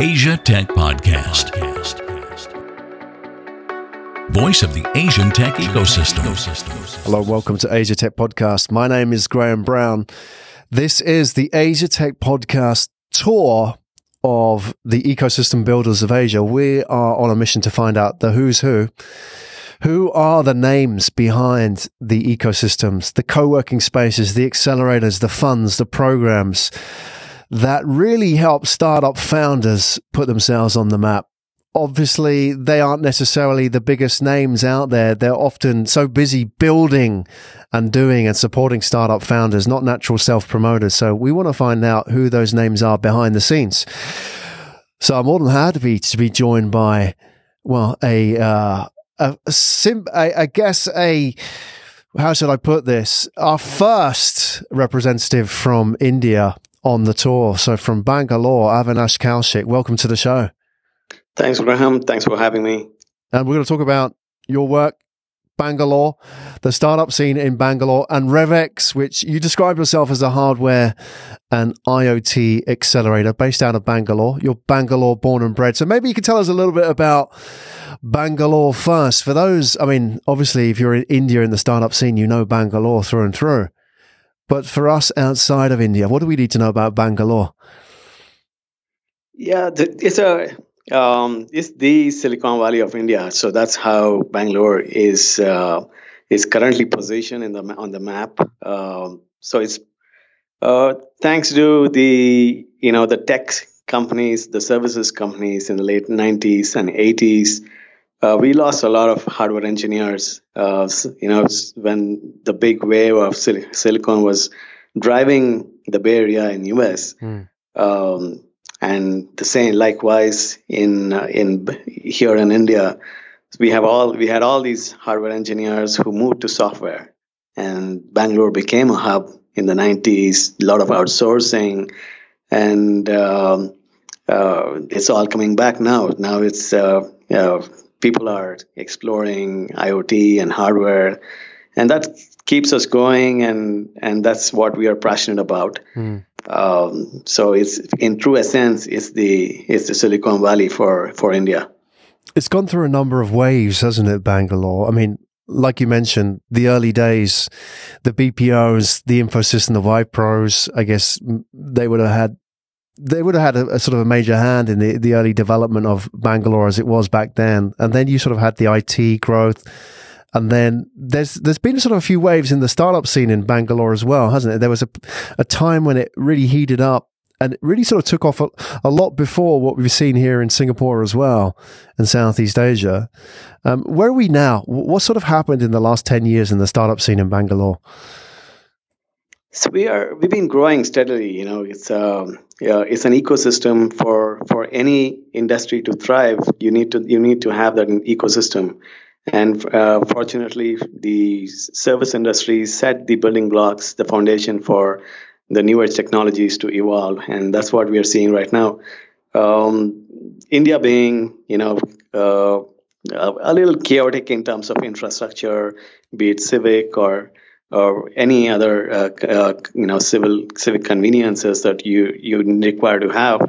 Asia Tech Podcast. Voice of the Asian tech ecosystem. Hello, welcome to Asia Tech Podcast. My name is Graham Brown. This is the Asia Tech Podcast tour of the ecosystem builders of Asia. We are on a mission to find out the who's who. Who are the names behind the ecosystems, the co-working spaces, the accelerators, the funds, the programs that really help startup founders put themselves on the map? Obviously, they aren't necessarily the biggest names out there. They're often so busy building and doing and supporting startup founders, not natural self promoters. So we want to find out who those names are behind the scenes. So I'm more than happy to be joined by, well, a, uh, a, a sim, I, I guess a, how should I put this? Our first representative from India on the tour. So from Bangalore, Avinash Kaushik, welcome to the show. Thanks, Graham. Thanks for having me. And we're going to talk about your work, Bangalore, the startup scene in Bangalore, and RevvX, which you describe yourself as a hardware and IoT accelerator based out of Bangalore. You're Bangalore born and bred. So maybe you could tell us a little bit about Bangalore first. For those, I mean, obviously, if you're in India in the startup scene, you know Bangalore through and through. But for us outside of India, what do we need to know about Bangalore? Yeah, it's a um, it's the Silicon Valley of India. So that's how Bangalore is uh, is currently positioned in the on the map. Um, so it's uh, thanks to the you know the tech companies, the services companies in the late 90s and 80s. Uh, we lost a lot of hardware engineers. Uh, you know, when the big wave of sil- silicon was driving the Bay Area in US. Mm. Um, and the same likewise in uh, in here in India we have all we had all these hardware engineers who moved to software and Bangalore became a hub in the 90s a lot of outsourcing and um, uh, it's all coming back now now it's uh, you know, people are exploring IoT and hardware and that keeps us going and and that's what we are passionate about mm. Um, so it's in true essence, it's the it's the Silicon Valley for for India. It's gone through a number of waves, hasn't it, Bangalore? I mean, like you mentioned, the early days, the BPOs, the Infosys and the Wipros, I guess they would have had they would have had a, a, sort of a major hand in the, the early development of Bangalore as it was back then. And then you sort of had the IT growth and then there's there's been sort of a few waves in the startup scene in Bangalore as well, hasn't it? There was a a time when it really heated up and it really sort of took off a, a lot before what we've seen here in Singapore as well in Southeast Asia. Um, where are we now? What sort of happened in the last ten years in the startup scene in Bangalore? So we are we've been growing steadily. You know, it's um, yeah, it's an ecosystem for for any industry to thrive. You need to you need to have that ecosystem. And uh, fortunately, the service industry set the building blocks, the foundation for the newer technologies to evolve. And that's what we are seeing right now. Um, India being, you know, uh, a, little chaotic in terms of infrastructure, be it civic or or any other uh, uh, you know civil civic conveniences that you you require to have.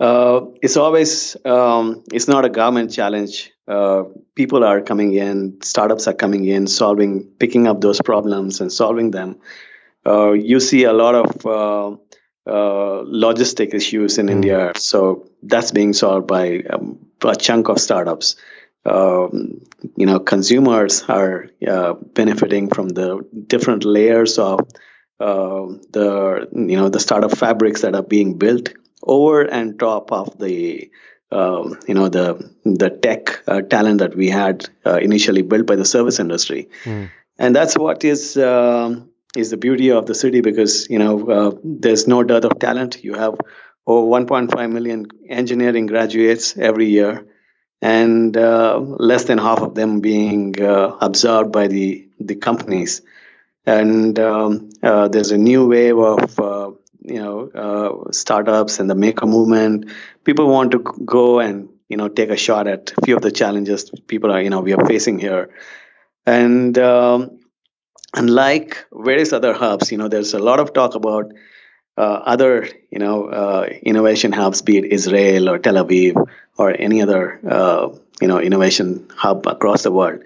Uh, it's always um, it's not a government challenge uh, people are coming in, startups are coming in, solving, picking up those problems and solving them. Uh, you see a lot of uh, uh logistic issues in mm. India, so that's being solved by um, a chunk of startups. Um, you know, consumers are uh, benefiting from the different layers of the you know the startup fabrics that are being built over and top of the um, you know the the tech uh, talent that we had uh, initially built by the service industry, mm. and that's what is um, is the beauty of the city because you know uh, there's no dearth of talent. You have over 1.5 million engineering graduates every year, and uh, less than half of them being uh, absorbed by the the companies. And um, uh, there's a new wave of you know uh, startups and the maker movement people want to go and you know take a shot at a few of the challenges people are you know we are facing here and um, unlike various other hubs you know there's a lot of talk about uh, other you know uh, innovation hubs, be it Israel or Tel Aviv or any other uh, you know innovation hub across the world.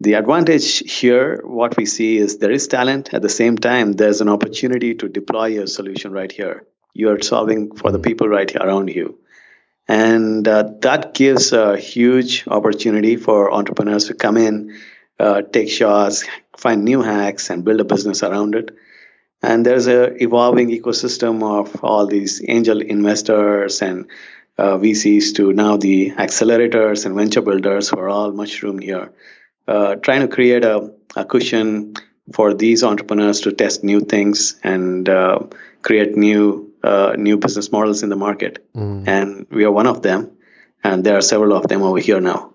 The advantage here, what we see is there is talent. At the same time, there's an opportunity to deploy your solution right here. You are solving for the people right around you. And uh, that gives a huge opportunity for entrepreneurs to come in, uh, take shots, find new hacks, and build a business around it. And there's a evolving ecosystem of all these angel investors and uh, VCs to now the accelerators and venture builders who are all mushroomed here, uh, trying to create a, a, cushion for these entrepreneurs to test new things and uh, create new uh, new business models in the market. Mm. And we are one of them, and there are several of them over here now.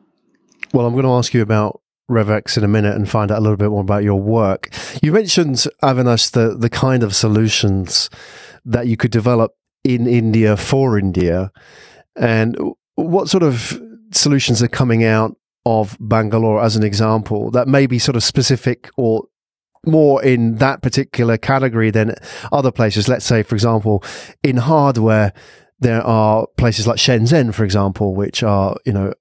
Well, I'm going to ask you about RevvX in a minute and find out a little bit more about your work. You mentioned, Avinash, the, the kind of solutions that you could develop in India for India. And what sort of solutions are coming out of Bangalore as an example that may be sort of specific or more in that particular category than other places? Let's say, for example, in hardware, there are places like Shenzhen, for example, which are, you know,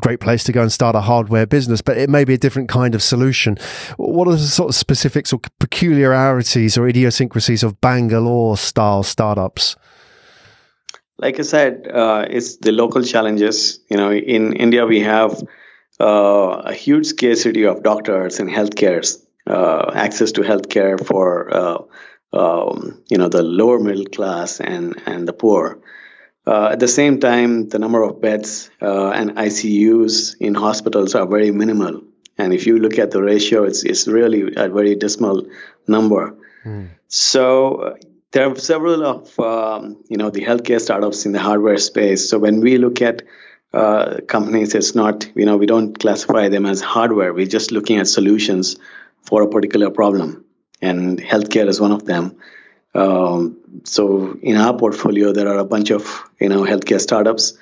great place to go and start a hardware business, but it may be a different kind of solution. What are the sort of specifics or peculiarities or idiosyncrasies of Bangalore style startups? like I said, uh, it's the local challenges. You know, in India, we have uh, a huge scarcity of doctors and healthcare, uh, access to healthcare for uh, um, you know the lower middle class and and the poor. Uh, at the same time, the number of beds uh, and ICUs in hospitals are very minimal. And if you look at the ratio, it's it's really a very dismal number. Mm. So there are several of um, you know the healthcare startups in the hardware space. So when we look at uh, companies, it's not you know we don't classify them as hardware. We're just looking at solutions for a particular problem, and healthcare is one of them. Um, so in our portfolio, there are a bunch of you know healthcare startups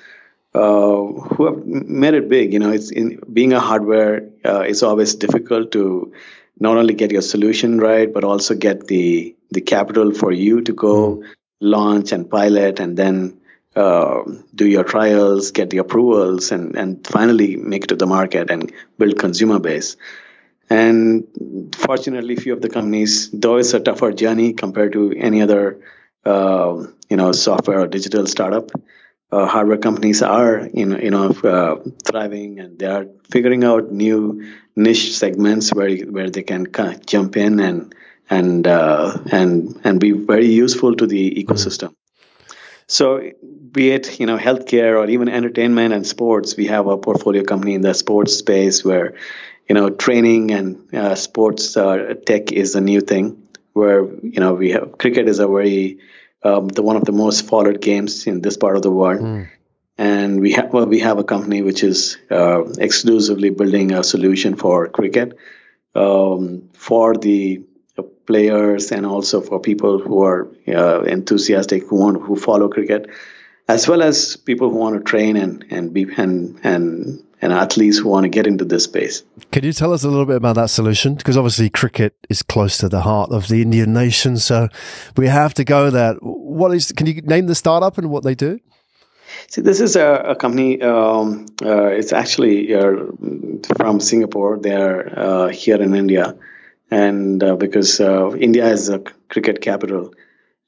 uh, who have made it big. You know, it's in being a hardware. Uh, it's always difficult to not only get your solution right, but also get the the capital for you to go mm. launch and pilot and then uh, do your trials, get the approvals, and and finally make it to the market and build consumer base. And fortunately, few of the companies, though it's a tougher journey compared to any other, uh, you know, software or digital startup, uh, hardware companies are, you know, you know, uh, thriving and they are figuring out new niche segments where where they can kind of jump in and and uh, and and be very useful to the ecosystem. So, be it you know healthcare or even entertainment and sports, we have a portfolio company in the sports space where you know training and uh, sports uh, tech is a new thing. Where you know we have cricket is a very um, the one of the most followed games in this part of the world. Mm. And we have well, we have a company which is uh, exclusively building a solution for cricket um, for the players and also for people who are uh, enthusiastic who want who follow cricket, as well as people who want to train and and be and and and athletes who want to get into this space. Can you tell us a little bit about that solution? Because obviously cricket is close to the heart of the Indian nation, so we have to go there. What is? Can you name the startup and what they do? See, this is a, a company. Um, uh, it's actually uh, from Singapore. They're uh, here in India and uh, because uh, India is a cricket capital.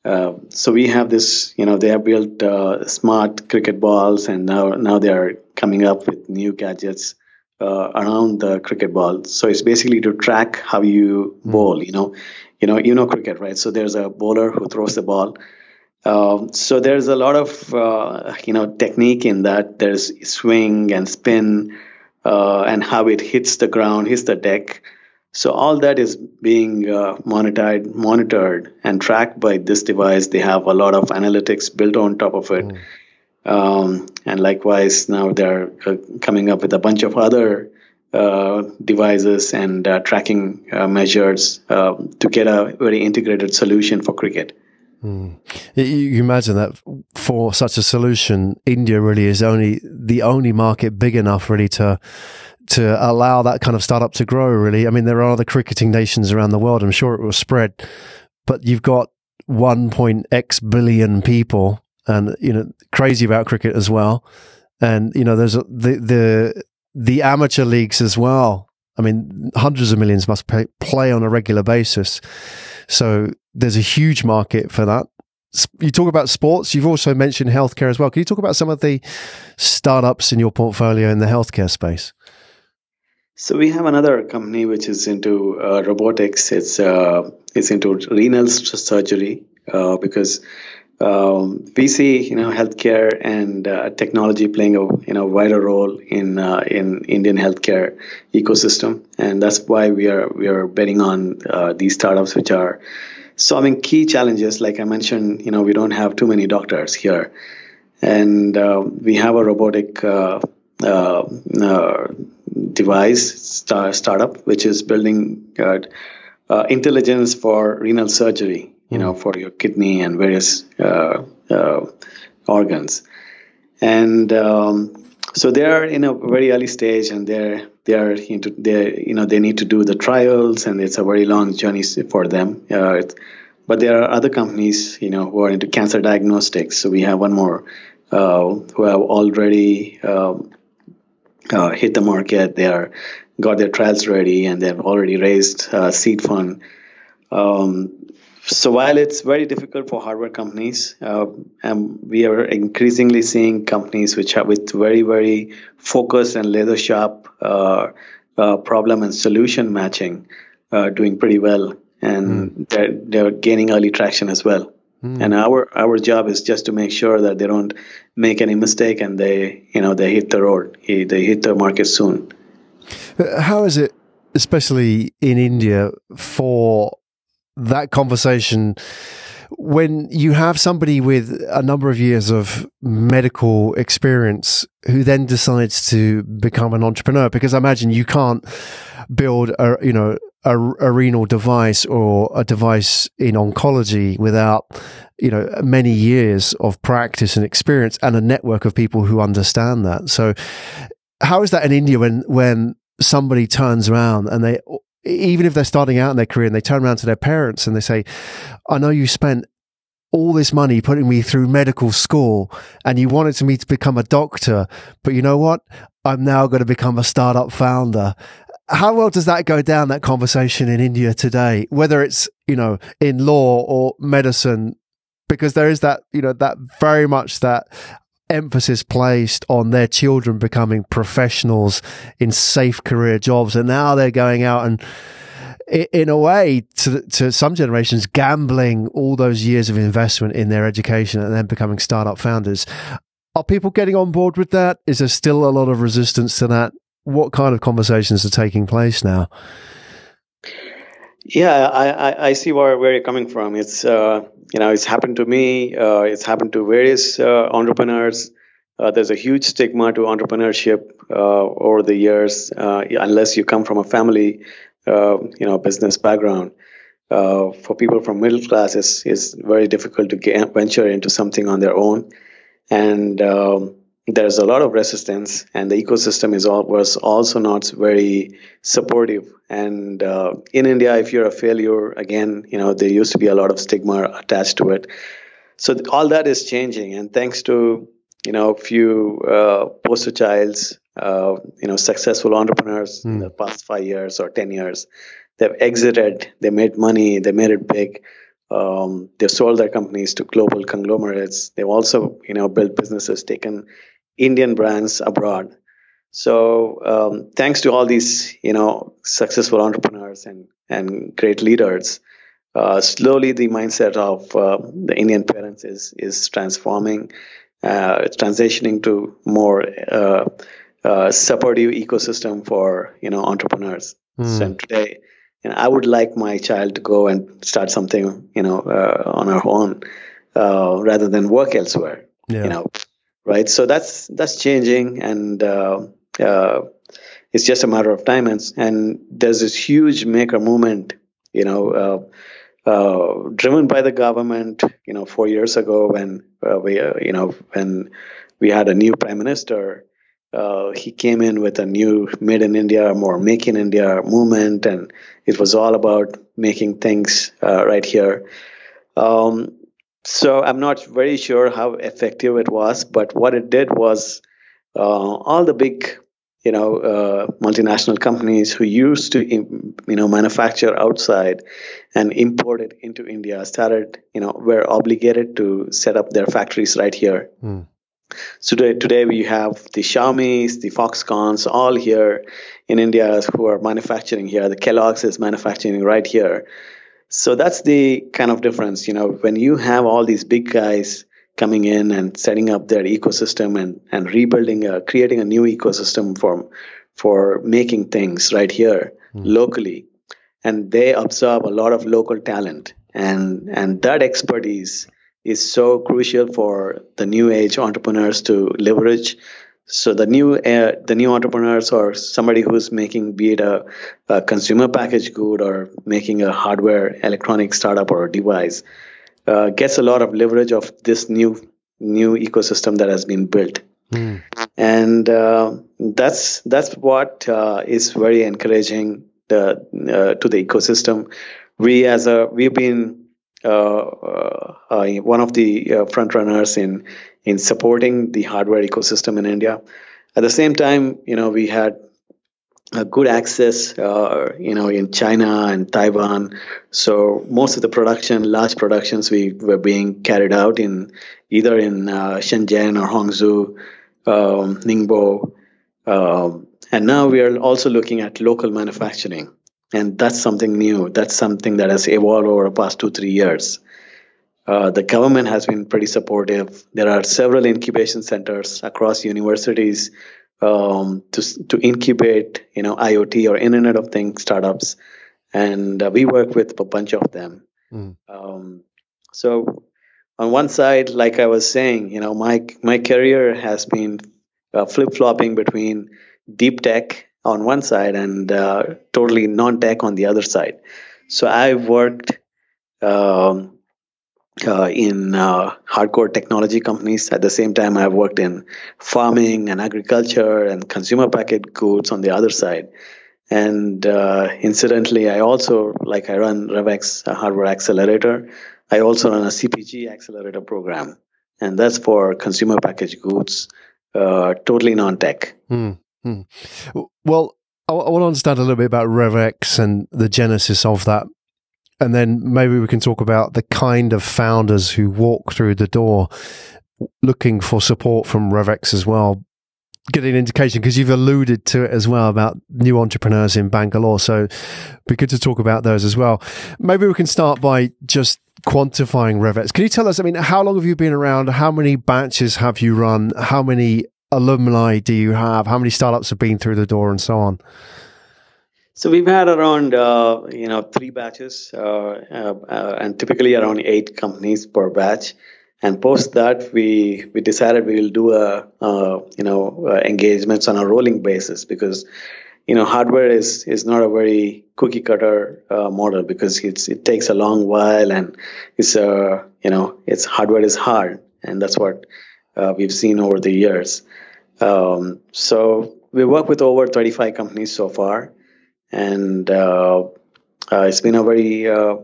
Uh, so we have this, you know, they have built uh, smart cricket balls, and now now they are coming up with new gadgets uh, around the cricket ball. So it's basically to track how you mm. bowl. You know, you know, you know cricket, right? So there's a bowler who throws the ball. Um, so there's a lot of uh, you know technique in that. There's swing and spin, and how it hits the ground, hits the deck. So all that is being uh, monitored, monitored and tracked by this device. They have a lot of analytics built on top of it. Mm. Um, and likewise, now they're uh, coming up with a bunch of other uh, devices and uh, tracking uh, measures uh, to get a very integrated solution for cricket. Mm. You imagine that for such a solution, India really is only the only market big enough really to to allow that kind of startup to grow. Really, I mean, there are other cricketing nations around the world. I'm sure it will spread, but you've got one X billion people, and you know, crazy about cricket as well. And you know, there's the the the amateur leagues as well. I mean, hundreds of millions must pay, play on a regular basis. So there's a huge market for that. You talk about sports. You've also mentioned healthcare as well. Can you talk about some of the startups in your portfolio in the healthcare space? So we have another company which is into uh, robotics. It's uh, it's into renal surgery uh, because um, we see you know healthcare and uh, technology playing a you know wider role in uh, in Indian healthcare ecosystem, and that's why we are we are betting on uh, these startups which are solving key challenges. Like I mentioned, you know we don't have too many doctors here, and we have a robotic device star, startup which is building uh, uh, intelligence for renal surgery you know for your kidney and various uh, uh organs. And um, so they are in a very early stage and they're they are into they you know they need to do the trials and it's a very long journey for them uh, but there are other companies you know who are into cancer diagnostics. So we have one more uh, who have already um, uh, hit the market. They are got their trials ready, and they've already raised uh, seed fund. Um, so while it's very difficult for hardware companies, uh, and we are increasingly seeing companies which have with very very focused and laser sharp uh, uh, problem and solution matching uh, doing pretty well, and mm. they're, they're gaining early traction as well. Mm. And our our job is just to make sure that they don't make any mistake and they you know they hit the road, they hit the market soon. How is it, especially in India, for that conversation? When you have somebody with a number of years of medical experience who then decides to become an entrepreneur because i imagine you can't build a you know a, a renal device or a device in oncology without you know many years of practice and experience and a network of people who understand that. So how is that in india when when somebody turns around and they even if they're starting out in their career and they turn around to their parents and they say i know you spent all this money putting me through medical school and you wanted me to become a doctor but you know what? I'm now going to become a startup founder. How well does that go down that conversation in India today, whether it's you know in law or medicine, because there is that you know that very much that emphasis placed on their children becoming professionals in safe career jobs, and now they're going out and in a way to to some generations gambling all those years of investment in their education and then becoming startup founders are people getting on board with that is there still a lot of resistance to that what kind of conversations are taking place now? Yeah, I, I, I see where, where you're coming from. It's uh, you know it's happened to me. Uh, it's happened to various uh, entrepreneurs. Uh, there's a huge stigma to entrepreneurship uh, over the years, uh, unless you come from a family, you know, business background. for people from middle class, it's, it's very difficult to get, venture into something on their own, and um, there's a lot of resistance and the ecosystem is all, was also not very supportive and uh, in india if you're a failure again you know there used to be a lot of stigma attached to it so all that is changing and thanks to you know a few uh, poster childs uh, you know successful entrepreneurs mm. in the past five years or ten years they've exited they made money they made it big um, they've sold their companies to global conglomerates. They've also, you know, built businesses, taken Indian brands abroad. So um, thanks to all these, you know, successful entrepreneurs and and great leaders, uh, slowly the mindset of uh, the Indian parents is is transforming. Uh, transitioning to more uh, uh, supportive ecosystem for you know entrepreneurs. Mm. So today, you know, I would like my child to go and start something, you know, uh, on her own, rather than work elsewhere. Yeah. You know, right? So that's that's changing, and uh, uh, it's just a matter of time. And, and there's this huge maker movement, you know, uh, uh driven by the government. You know, four years ago when uh, we, uh, you know, when we had a new prime minister. he came in with a new made in India, more make in India movement, and it was all about making things right here. Um, so I'm not very sure how effective it was, but what it did was uh, all the big you know uh, multinational companies who used to you know manufacture outside and import it into India started you know were obligated to set up their factories right here. Mm. So today, today we have the Xiaomi's, the Foxcons, all here in India who are manufacturing here. The Kellogg's is manufacturing right here. So that's the kind of difference, you know, when you have all these big guys coming in and setting up their ecosystem and, and rebuilding, a, creating a new ecosystem for, for making things right here mm. locally. And they absorb a lot of local talent. And, and that expertise is so crucial for the new age entrepreneurs to leverage so the new uh, the new entrepreneurs or somebody who's making be it a, a, consumer packaged good or making a hardware electronic startup or a device uh, gets a lot of leverage of this new new ecosystem that has been built mm. and uh, that's that's what uh, is very encouraging the, uh, to the ecosystem we as a we've been one of the front runners in in supporting the hardware ecosystem in India. At the same time, you know, we had good access, uh, you know, in China and Taiwan. So most of the production, large productions, we were being carried out in either in uh, Shenzhen or Hangzhou, um, Ningbo, um, and now we are also looking at local manufacturing, and that's something new. That's something that has evolved over the past two three years. Uh, the government has been pretty supportive. There are several incubation centers across universities um, to to incubate, you know, IoT or Internet of Things startups, and uh, we work with a bunch of them. Mm. Um, so, on one side, like I was saying, you know, my my career has been uh, flip flopping between deep tech on one side and uh, totally non tech on the other side. So I've worked. Um, uh, in uh, hardcore technology companies. At the same time, I've worked in farming and agriculture and consumer packaged goods on the other side. And uh, incidentally, I also like I run RevvX a hardware accelerator. I also run a CPG accelerator program, and that's for consumer packaged goods, uh, totally non-tech. Mm-hmm. Well, I, I want to understand a little bit about RevvX and the genesis of that and then maybe we can talk about the kind of founders who walk through the door looking for support from RevvX as well. Getting an indication because you've alluded to it as well about new entrepreneurs in Bangalore. So be good to talk about those as well. Maybe we can start by just quantifying RevvX. Can you tell us, I mean, how long have you been around? How many batches have you run? How many alumni do you have? How many startups have been through the door and so on? So we've had around uh, you know three batches, uh, uh, uh, and typically around eight companies per batch. And post that, we we decided we will do a uh, you know uh, engagements on a rolling basis because you know hardware is is not a very cookie cutter model because it's it takes a long while and it's uh you know it's hardware is hard and that's what we've seen over the years. Um, so we work with over 35 companies so far. And uh, uh, it's been a very uh,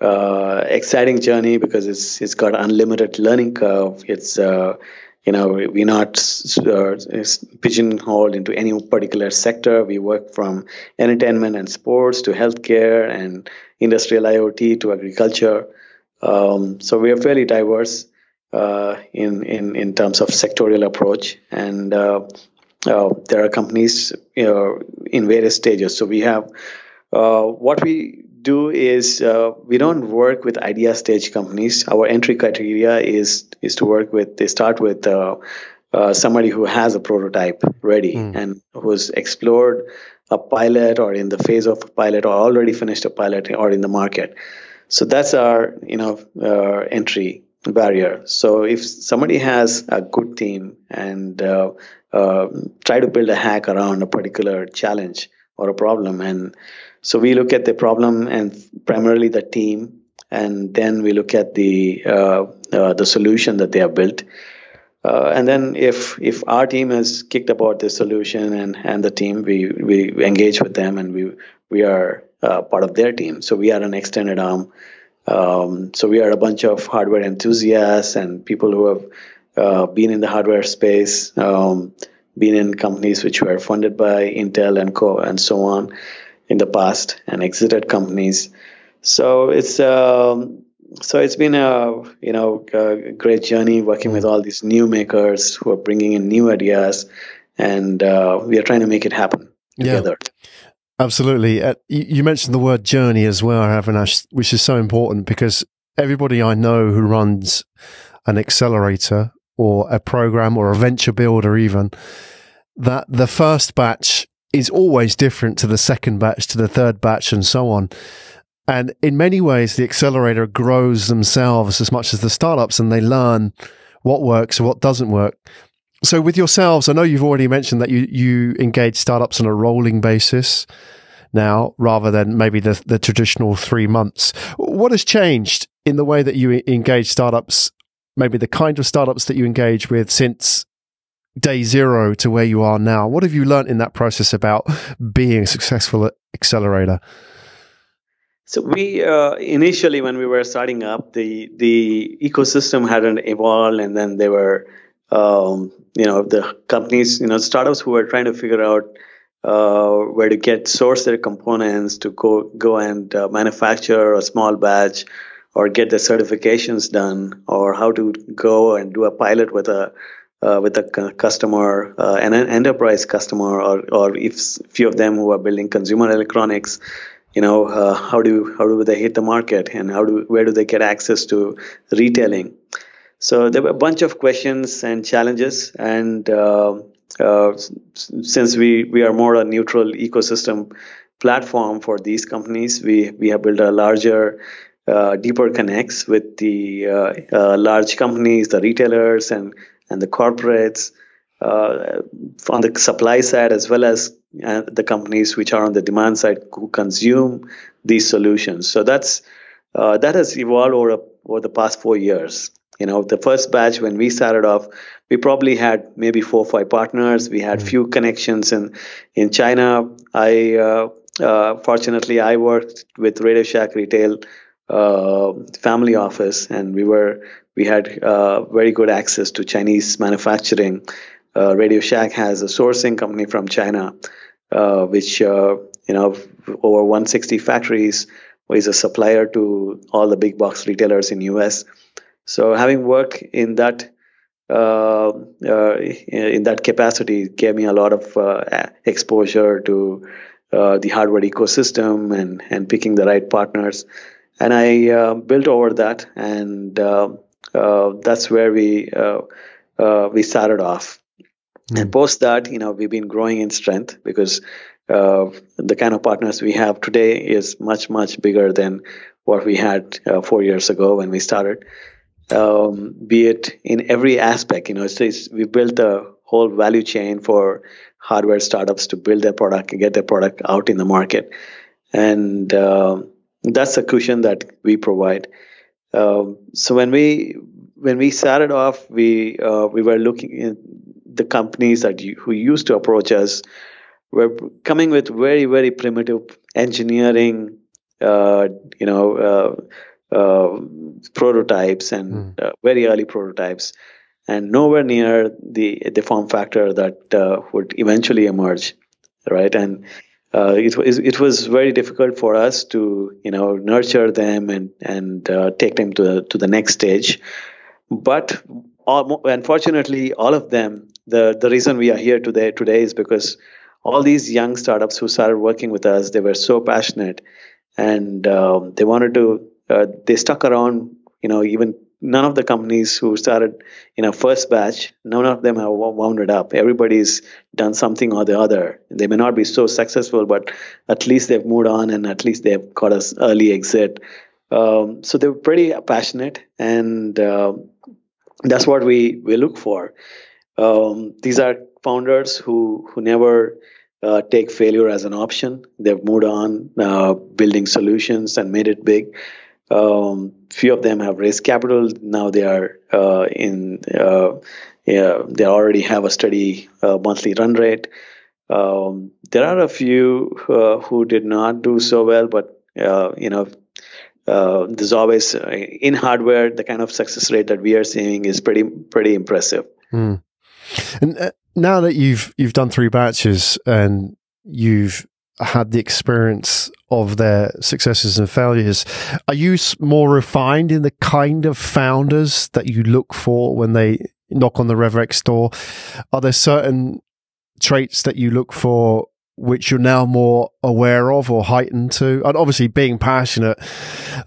exciting journey because it's it's got unlimited learning curve. It's you know we're not uh, pigeonholed into any particular sector. We work from entertainment and sports to healthcare and industrial iot to agriculture. Um, so we are fairly diverse uh, in, in in terms of sectorial approach and uh, uh, there are companies you know, in various stages. So we have uh, what we do is uh, we don't work with idea stage companies. Our entry criteria is is to work with. They start with uh, uh, somebody who has a prototype ready mm. and who's explored a pilot or in the phase of a pilot or already finished a pilot or in the market. So that's our you know uh, entry barrier. So if somebody has a good team and uh, uh, try to build a hack around a particular challenge or a problem, and so we look at the problem and primarily the team, and then we look at the uh, uh the solution that they have built. Uh, and then if if our team has kicked about the solution and, and the team, we, we engage with them and we we are uh, part of their team. So we are an extended arm Um, so we are a bunch of hardware enthusiasts and people who have uh, been in the hardware space, um, been in companies which were funded by Intel and co and so on in the past, and exited companies. So it's um, so it's been a you know a great journey working with all these new makers who are bringing in new ideas, and uh, we are trying to make it happen together. Yeah. Absolutely. Uh, you mentioned the word journey as well, Avinash, which is so important because everybody I know who runs an accelerator or a program or a venture builder, even, that the first batch is always different to the second batch, to the third batch, and so on. And in many ways, the accelerator grows themselves as much as the startups and they learn what works and what doesn't work. So with yourselves, I know you've already mentioned that you, you engage startups on a rolling basis now rather than maybe the, the traditional three months. What has changed in the way that you engage startups, maybe the kind of startups that you engage with since day zero to where you are now? What have you learned in that process about being a successful accelerator? So we uh, initially, when we were starting up, the the ecosystem hadn't evolved, and then there were, um, you know, the companies, you know, startups who are trying to figure out uh, where to get source their components to go go and uh, manufacture a small batch, or get the certifications done, or how to go and do a pilot with a uh, with a customer, uh, an enterprise customer, or or if few of them who are building consumer electronics you know uh, how do how do they hit the market and how do where do they get access to retailing so there were a bunch of questions and challenges and uh, uh, since we we are more a neutral ecosystem platform for these companies we we have built a larger uh, deeper connects with the uh, uh, large companies the retailers and and the corporates uh, on the supply side as well as the companies which are on the demand side who consume these solutions. So that's that has evolved over over the past four years. You know, the first batch when we started off, we probably had maybe four or five partners. We had mm-hmm. few connections in in China. I uh, uh, fortunately I worked with Radio Shack Retail uh, family office, and we were we had uh, very good access to Chinese manufacturing uh, Radio Shack has a sourcing company from China, uh, which uh, you know over 160 factories is a supplier to all the big box retailers in US. So having worked in that uh, uh, in that capacity gave me a lot of uh, exposure to the hardware ecosystem and and picking the right partners. And I built over that, and that's where we we started off. Mm. And post that, you know, we've been growing in strength because uh, the kind of partners we have today is much, much bigger than what we had uh, four years ago when we started. Um, be it in every aspect, you know, it's, it's, we built a whole value chain for hardware startups to build their product and get their product out in the market. And uh, that's the cushion that we provide. Um, so when we when we started off, we uh, we were looking in, the companies that you, who used to approach us were coming with very very primitive engineering uh, you know uh, prototypes and mm. very early prototypes. And nowhere near the the form factor that uh, would eventually emerge right? And uh, it was it was very difficult for us to you know nurture them and and take them to the, to the next stage. But all, unfortunately all of them the the reason we are here today today is because all these young startups who started working with us they were so passionate and um, they wanted to uh, they stuck around you know even none of the companies who started in a first batch none of them have wound up everybody's done something or the other they may not be so successful but at least they've moved on and at least they've got us early exit um, so they were pretty passionate and uh, that's what we we look for um, these are founders who who never uh, take failure as an option. They've moved on, uh, building solutions and made it big. Um, few of them have raised capital. Now they are uh, in. Uh, yeah, they already have a steady uh, monthly run rate. Um, there are a few uh, who did not do so well, but you know, uh, there's always uh, in hardware the kind of success rate that we are seeing is pretty pretty impressive. Mm. And uh, now that you've you've done three batches and you've had the experience of their successes and failures, are you more refined in the kind of founders that you look for when they knock on the RevvX door? Are there certain traits that you look for which you're now more aware of or heightened to? And obviously, being passionate,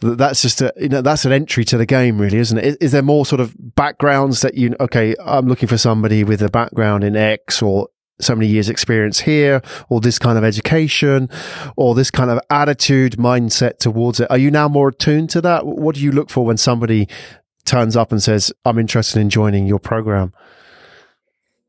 that's just a, you know, that's an entry to the game, really, isn't it? Is, is, there more sort of backgrounds that you, okay, I'm looking for somebody with a background in X or so many years experience here or this kind of education or this kind of attitude mindset towards it? Are you now more attuned to that? What do you look for when somebody turns up and says, I'm interested in joining your program?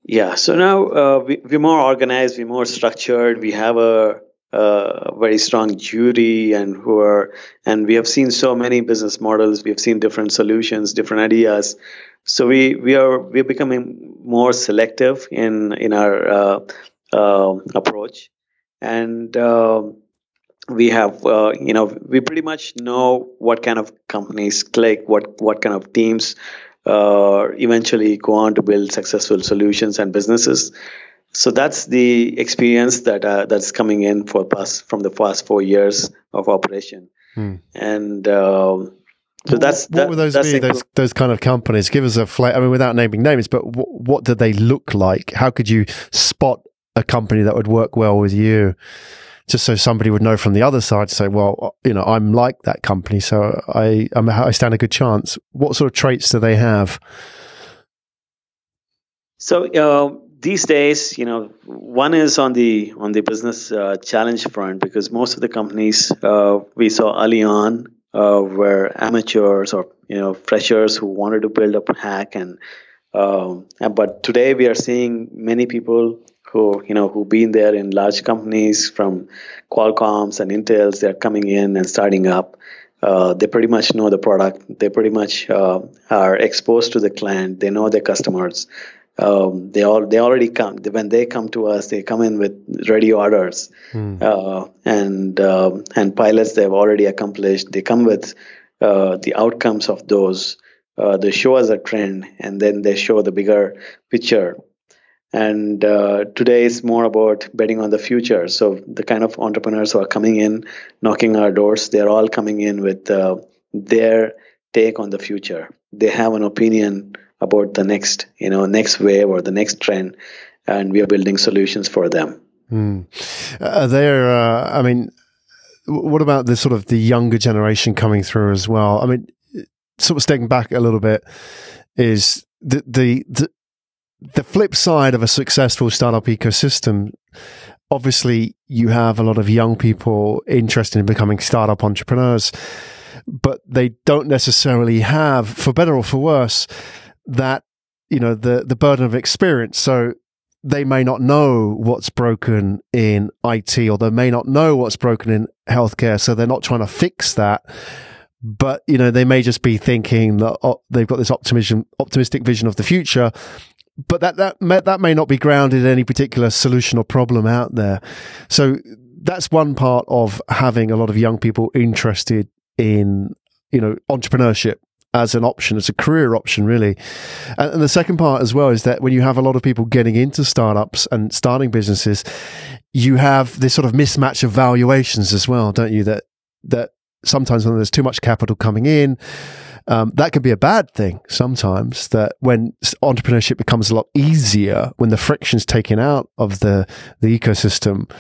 Yeah, so now uh, we, we're more organized, we're more structured, we have a, a very strong jury, and who are, and we have seen so many business models, we have seen different solutions, different ideas. So we we are we're becoming more selective in in our uh, uh, approach, and um, we have uh, you know we pretty much know what kind of companies click, what what kind of teams uh, eventually go on to build successful solutions and businesses. So that's the experience that uh, that's coming in for past from the past four years of operation, hmm. and um, so that's what that, would those be? Those those kind of companies. Give us a flavor. I mean, without naming names, but w- what do they look like? How could you spot a company that would work well with you? just so somebody would know from the other side to say, well, you know, I'm like that company, so I I'm, i stand a good chance. What sort of traits do they have? So uh, these days, you know, one is on the on the business uh, challenge front because most of the companies uh, we saw early on uh, were amateurs or you know freshers who wanted to build a hack and. Um, but today we are seeing many people who you know who've been there in large companies from Qualcomm's and Intel's. They're coming in and starting up. Uh, they pretty much know the product. They pretty much uh, are exposed to the client. They know their customers. Um, they all they already come when they come to us. They come in with ready orders hmm. uh, and um, and pilots they've already accomplished. They come with uh, the outcomes of those. Uh, they show us a trend, and then they show the bigger picture and uh, today is more about betting on the future. So the kind of entrepreneurs who are coming in, knocking our doors, they're all coming in with uh, their take on the future. They have an opinion about the next, you know, next wave or the next trend, and we are building solutions for them. Mm. Uh, there, uh, I mean, what about the sort of the younger generation coming through as well? I mean, sort of stepping back a little bit is the the, the the flip side of a successful startup ecosystem, obviously, you have a lot of young people interested in becoming startup entrepreneurs, but they don't necessarily have, for better or for worse, that you know the the burden of experience. So they may not know what's broken in IT, or they may not know what's broken in healthcare. So they're not trying to fix that but you know they may just be thinking that oh, they've got this optimism optimistic vision of the future but that that may, that may not be grounded in any particular solution or problem out there. So that's one part of having a lot of young people interested in you know entrepreneurship as an option, as a career option, really. And, and, the second part as well is that when you have a lot of people getting into startups and starting businesses, you have this sort of mismatch of valuations as well, don't you? That that sometimes when there's too much capital coming in, um, that can be a bad thing sometimes. That when entrepreneurship becomes a lot easier, when the friction's taken out of the the ecosystem,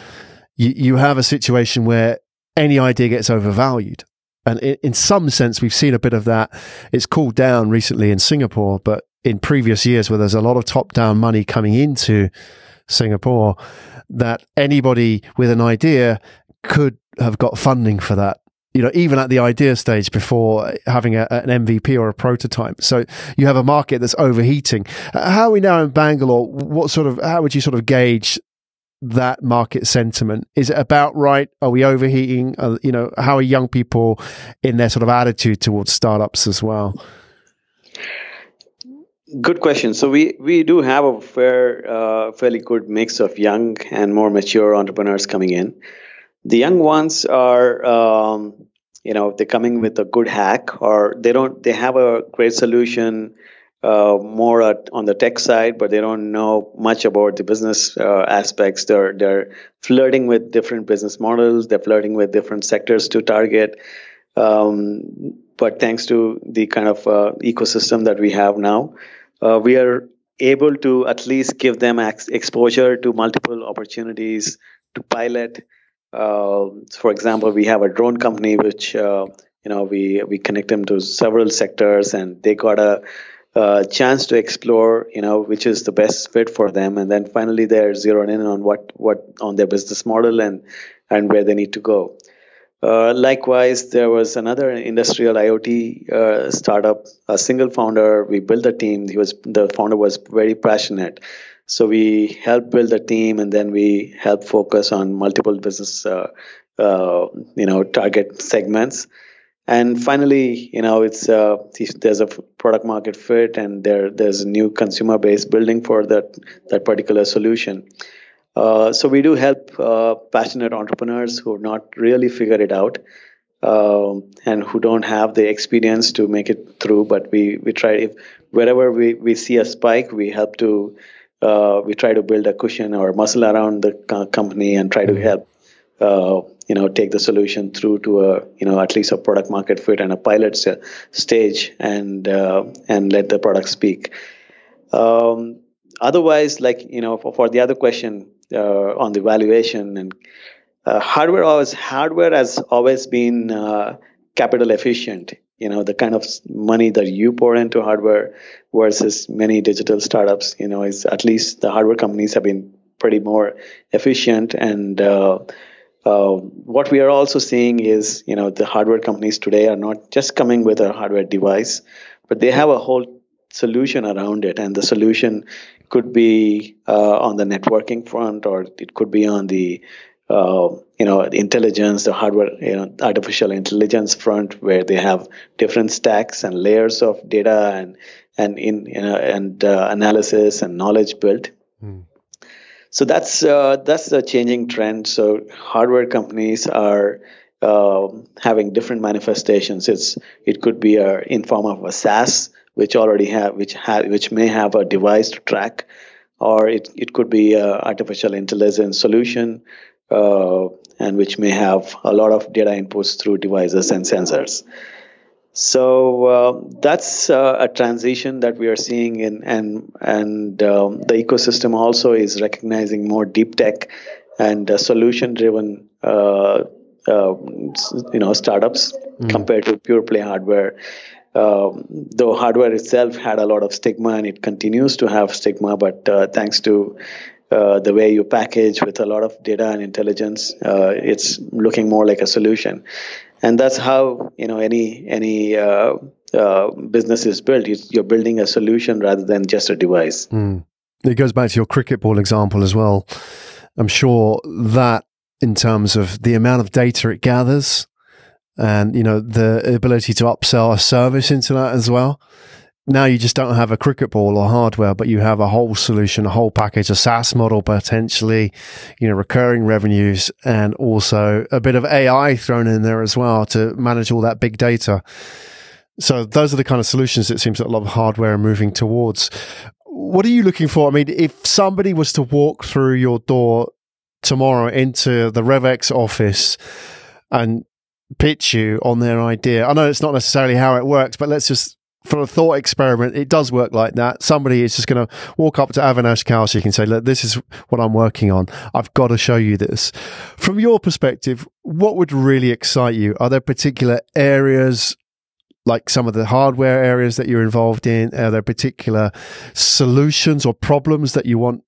you, you have a situation where any idea gets overvalued. And in, some sense, we've seen a bit of that. It's cooled down recently in Singapore, but in previous years, where there's a lot of top down money coming into Singapore, that anybody with an idea could have got funding for that you know, even at the idea stage before having a, an MVP or a prototype. So you have a market that's overheating. How are we now in Bangalore? What sort of, how would you sort of gauge that market sentiment? Is it about right? Are we overheating? Uh, you know, how are young people in their sort of attitude towards startups as well? Good question. So we we do have a fair, uh, fairly good mix of young and more mature entrepreneurs coming in the young ones are um, you know they're coming with a good hack or they don't they have a great solution uh, more at, on the tech side, but they don't know much about the business uh, aspects. They're they're flirting with different business models. They're flirting with different sectors to target. Um, but thanks to the kind of uh, ecosystem that we have now, uh, we are able to at least give them ex- exposure to multiple opportunities to pilot. Uh, for example, we have a drone company which uh, you know we we connect them to several sectors, and they got a, chance to explore you know which is the best fit for them, and then finally they're zeroing in on what what on their business model and and where they need to go. Uh, likewise, there was another industrial IoT uh, startup, a single founder. We built a team. He was the founder was very passionate, so we helped build a team, and then we helped focus on multiple business, uh, uh you know, target segments. And finally, you know, it's uh, there's a product market fit, and there there's a new consumer base building for that that particular solution. Uh, so we do help uh, passionate entrepreneurs who have not really figured it out um, and who don't have the experience to make it through. But we we try if wherever we, we see a spike, we help to uh, we try to build a cushion or muscle around the company and try to mm-hmm. help uh, you know take the solution through to a you know at least a product market fit and a pilot stage and uh, and let the product speak. Um, otherwise, like you know, for, for the other question, uh, on the valuation and uh, hardware always hardware has always been uh, capital efficient you know the kind of money that you pour into hardware versus many digital startups you know is at least the hardware companies have been pretty more efficient and uh, uh, what we are also seeing is you know the hardware companies today are not just coming with a hardware device but they have a whole solution around it and the solution could be uh, on the networking front or it could be on the uh, you know intelligence the hardware you know artificial intelligence front where they have different stacks and layers of data and and in you know, and uh, analysis and knowledge built mm. So that's uh, that's a changing trend so hardware companies are uh, having different manifestations it's it could be a, in form of a SaaS which already have which have which may have a device to track, or it, it could be a artificial intelligence solution, uh, and which may have a lot of data inputs through devices and sensors. So uh, that's uh, a transition that we are seeing in, and and um, the ecosystem also is recognizing more deep tech and uh, solution driven uh, uh, you know startups mm. compared to pure play hardware um, though hardware itself had a lot of stigma and it continues to have stigma, but uh, thanks to uh, the way you package with a lot of data and intelligence, uh, it's looking more like a solution, and that's how you know any any uh, uh, business is built. You're building a solution rather than just a device. Mm. It goes back to your cricket ball example as well. I'm sure that in terms of the amount of data it gathers and you know the ability to upsell a service into that as well. Now you just don't have a cricket ball or hardware, but you have a whole solution, a whole package, a SaaS model potentially, you know, recurring revenues and also a bit of AI thrown in there as well to manage all that big data. So those are the kind of solutions it seems that a lot of hardware are moving towards. What are you looking for? I mean, if somebody was to walk through your door tomorrow into the RevvX office and pitch you on their idea. I know it's not necessarily how it works, but let's just for a thought experiment, it does work like that. Somebody is just going to walk up to Avinash Kaushik and say, look, this is what I'm working on. I've got to show you this. From your perspective, what would really excite you? Are there particular areas like some of the hardware areas that you're involved in? Are there particular solutions or problems that you want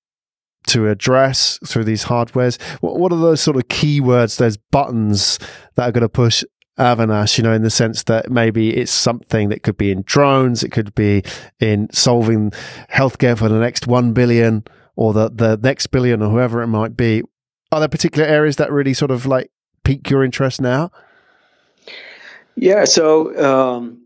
to address through these hardwares? What, what are those sort of keywords, those buttons that are going to push Avinash, you know, in the sense that maybe it's something that could be in drones, it could be in solving healthcare for the next 1 billion or the, the next billion or whoever it might be. Are there particular areas that really sort of like pique your interest now? Yeah, so um,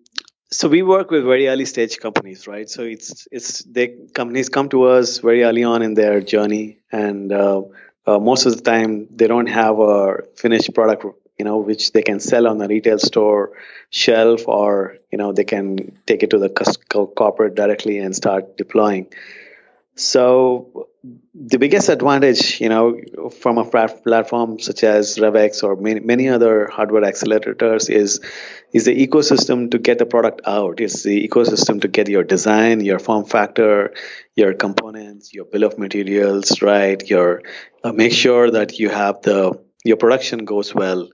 so we work with very early stage companies right so it's it's the companies come to us very early on in their journey and uh, uh, most of the time they don't have a finished product you know, which they can sell on the retail store shelf, or you know, they can take it to the corporate directly and start deploying. So the biggest advantage, you know, from a platform such as RevvX or many, many other hardware accelerators is is the ecosystem to get the product out. It's the ecosystem to get your design, your form factor, your components, your bill of materials, right? Your uh, make sure that you have the your production goes well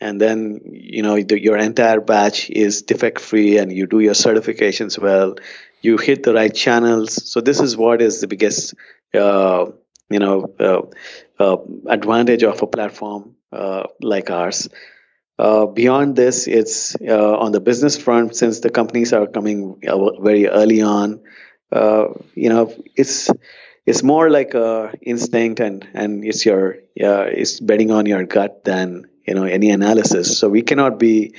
and then you know your entire batch is defect free and you do your certifications well. You hit the right channels. So this is what is the biggest uh, you know uh, uh, advantage of a platform uh, like ours. Uh, beyond this it's uh, on the business front since the companies are coming very early on you know it's it's more like a instinct and and it's your yeah it's betting on your gut than you know any analysis. So we cannot be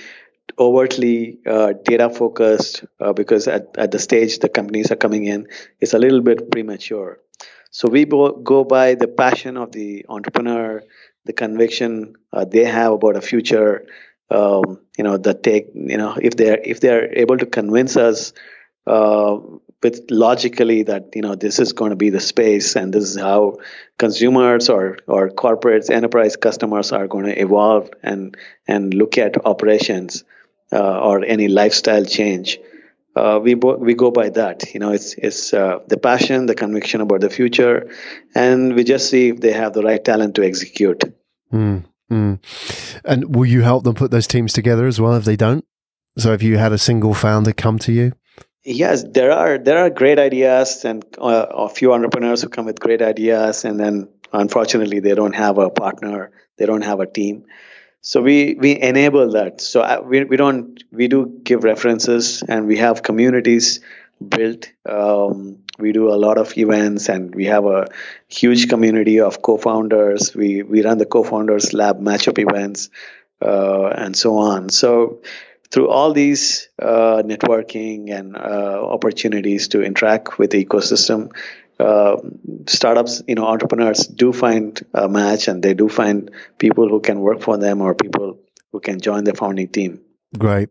overtly uh, data focused uh, because at, at the stage the companies are coming in it's a little bit premature. So we bo- go by the passion of the entrepreneur the conviction uh, they have about a future um, you know that take you know if they're if they're able to convince us uh, with logically that you know this is going to be the space and this is how consumers or or corporates enterprise customers are going to evolve and and look at operations uh, or any lifestyle change. Uh, we bo- we go by that you know it's it's uh, the passion the conviction about the future and we just see if they have the right talent to execute. Mm, and will you help them put those teams together as well if they don't? So if you had a single founder come to you Yes, there are there are great ideas and uh, a few entrepreneurs who come with great ideas, and then unfortunately they don't have a partner, they don't have a team. So we we enable that. So uh, we we don't we do give references, and we have communities built. Um, we do a lot of events, and we have a huge community of co-founders. We we run the co-founders lab matchup events, uh, and so on. So through all these uh, networking and uh, opportunities to interact with the ecosystem, uh, startups, you know, entrepreneurs do find a match and they do find people who can work for them or people who can join the founding team. Great.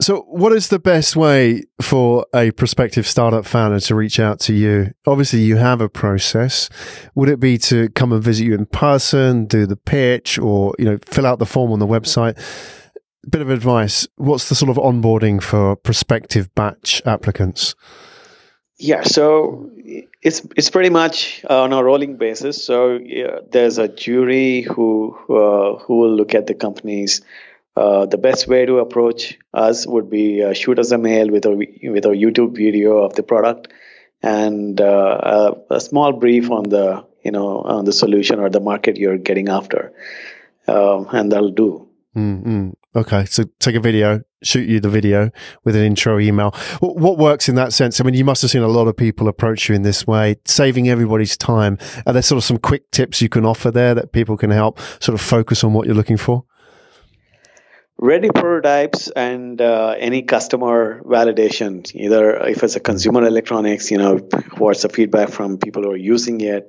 So, what is the best way for a prospective startup founder to reach out to you? Obviously, you have a process. Would it be to come and visit you in person, do the pitch, or you know, fill out the form on the website? Bit of advice. What's the sort of onboarding for prospective batch applicants? Yeah, so it's it's pretty much uh, on a rolling basis. So yeah, there's a jury who uh, who will look at the companies. Uh, the best way to approach us would be uh, shoot us a mail with a with a YouTube video of the product and uh, a, a, small brief on the you know on the solution or the market you're getting after, um, and that'll do. Mm-hmm. Okay, so take a video, shoot you the video with an intro email. What works in that sense? I mean, you must have seen a lot of people approach you in this way, saving everybody's time. Are there sort of some quick tips you can offer there that people can help sort of focus on what you're looking for? Ready prototypes and uh, any customer validation, either if it's a consumer electronics, you know, what's the feedback from people who are using it?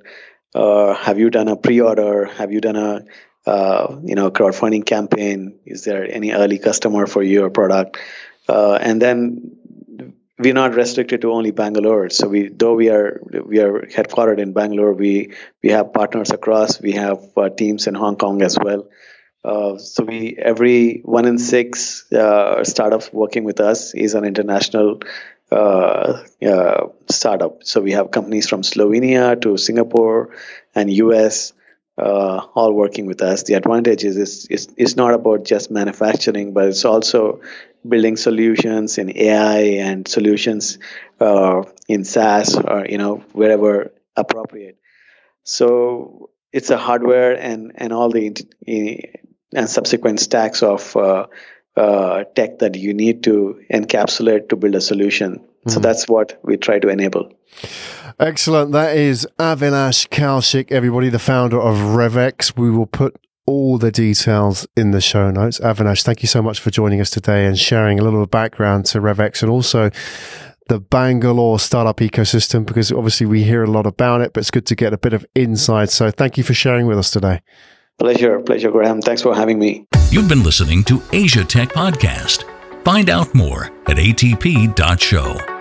Uh, have you done a pre-order? Have you done a uh, you know crowdfunding campaign is there any early customer for your product? Uh, and then we're not restricted to only bangalore. So we though we are we are headquartered in bangalore we we have partners across. We have uh, teams in hong kong as well. Uh, so we every one in six uh, startups working with us is an international uh, uh, startup. So we have companies from Slovenia to Singapore and US uh, all working with us. The advantage is it's, it's, it's, not about just manufacturing, but it's also building solutions in AI and solutions uh, in SaaS or you know wherever appropriate. So it's a hardware and and all the and subsequent stacks of uh, uh, tech that you need to encapsulate to build a solution. So hmm. that's what we try to enable. Excellent. That is Avinash Kaushik, everybody, the founder of RevvX. We will put all the details in the show notes. Avinash, thank you so much for joining us today and sharing a little background to RevvX and also the Bangalore startup ecosystem because obviously we hear a lot about it, but it's good to get a bit of insight. So thank you for sharing with us today. Pleasure, pleasure, Graham. Thanks for having me. You've been listening to Asia Tech Podcast. Find out more at atp.show.